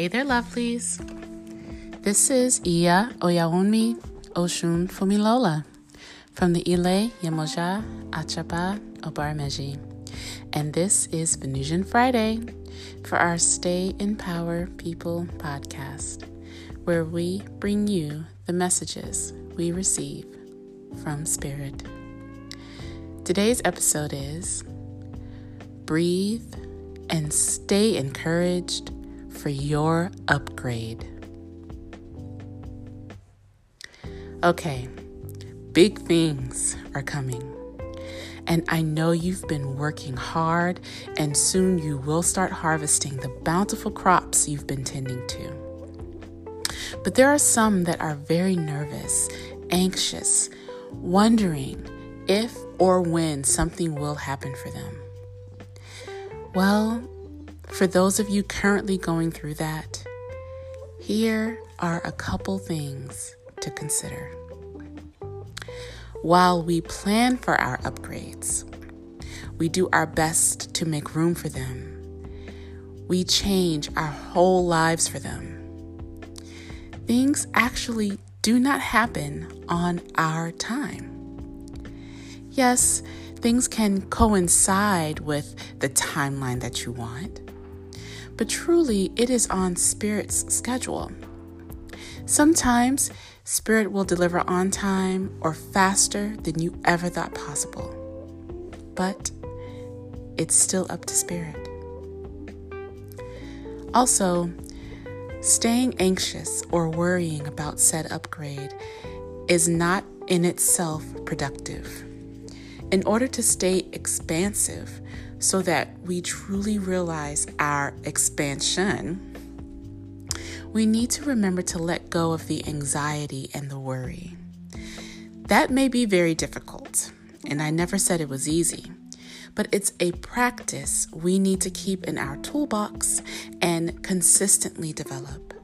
Hey there, lovelies. This is Iya Oyawunmi Oshun Fumilola from the Ile Yemoja Achapa Obarameji. And this is Venusian Friday for our Stay in Power People podcast, where we bring you the messages we receive from Spirit. Today's episode is Breathe and Stay Encouraged for your upgrade. Okay, big things are coming. And I know you've been working hard, and soon you will start harvesting the bountiful crops you've been tending to. But there are some that are very nervous, anxious, wondering if or when something will happen for them. Well, for those of you currently going through that, here are a couple things to consider. While we plan for our upgrades, we do our best to make room for them. We change our whole lives for them. Things actually do not happen on our time. Yes, things can coincide with the timeline that you want, but truly it is on Spirit's schedule. Sometimes Spirit will deliver on time or faster than you ever thought possible, but it's still up to Spirit. Also, staying anxious or worrying about said upgrade is not in itself productive. In order to stay expansive, so that we truly realize our expansion, we need to remember to let go of the anxiety and the worry. That may be very difficult, and I never said it was easy, but it's a practice we need to keep in our toolbox and consistently develop.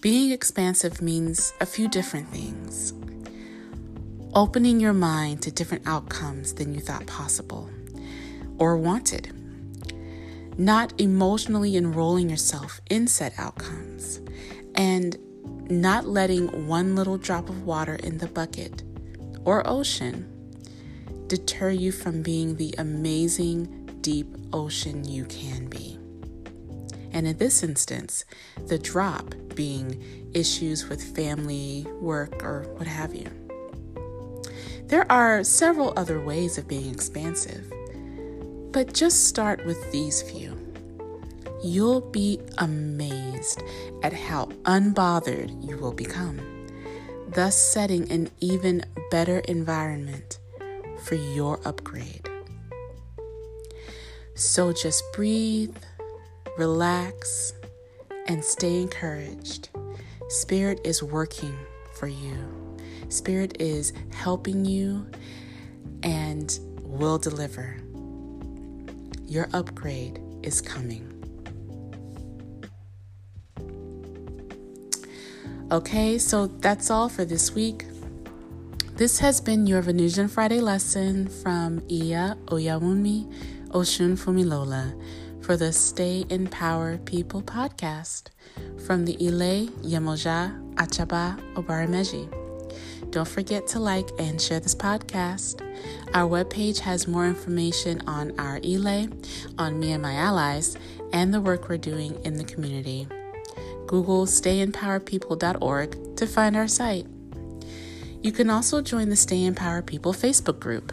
Being expansive means a few different things. Opening your mind to different outcomes than you thought possible or wanted. Not emotionally enrolling yourself in said outcomes, and not letting one little drop of water in the bucket or ocean deter you from being the amazing deep ocean you can be. And in this instance, the drop being issues with family, work, or what have you. There are several other ways of being expansive, but just start with these few. You'll be amazed at how unbothered you will become, thus setting an even better environment for your upgrade. So just breathe, relax, and stay encouraged. Spirit is working for you. Spirit is helping you and will deliver. Your upgrade is coming. Okay, so that's all for this week. This has been your Venusian Friday lesson from Iya Oyawunmi Oshun Fumilola for the Stay in Power People podcast from the Ile Yemoja Achaba Obarameji. Don't forget to like and share this podcast. Our webpage has more information on our Ile, on me and my allies, and the work we're doing in the community. Google stayinpowerpeople.org to find our site. You can also join the Stay in Power People Facebook group.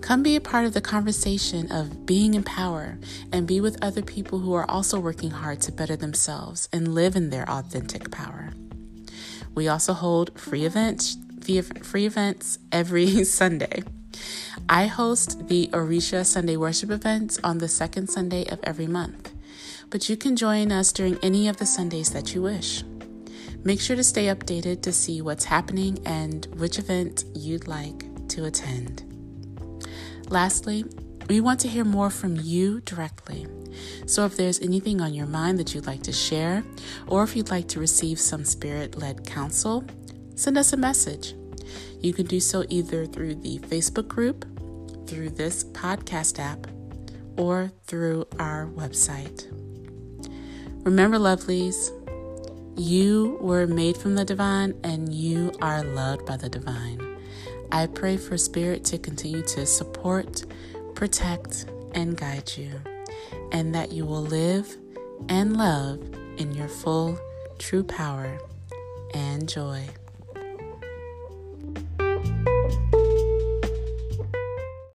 Come be a part of the conversation of being in power and be with other people who are also working hard to better themselves and live in their authentic power. We also hold free events free events every Sunday. I host the Orisha Sunday worship events on the second Sunday of every month, but you can join us during any of the Sundays that you wish. Make sure to stay updated to see what's happening and which event you'd like to attend. Lastly, we want to hear more from you directly. So if there's anything on your mind that you'd like to share, or if you'd like to receive some spirit led counsel, send us a message. You can do so either through the Facebook group, through this podcast app, or through our website. Remember, lovelies, you were made from the divine and you are loved by the divine. I pray for Spirit to continue to support, protect, and guide you, and that you will live and love in your full, true power and joy.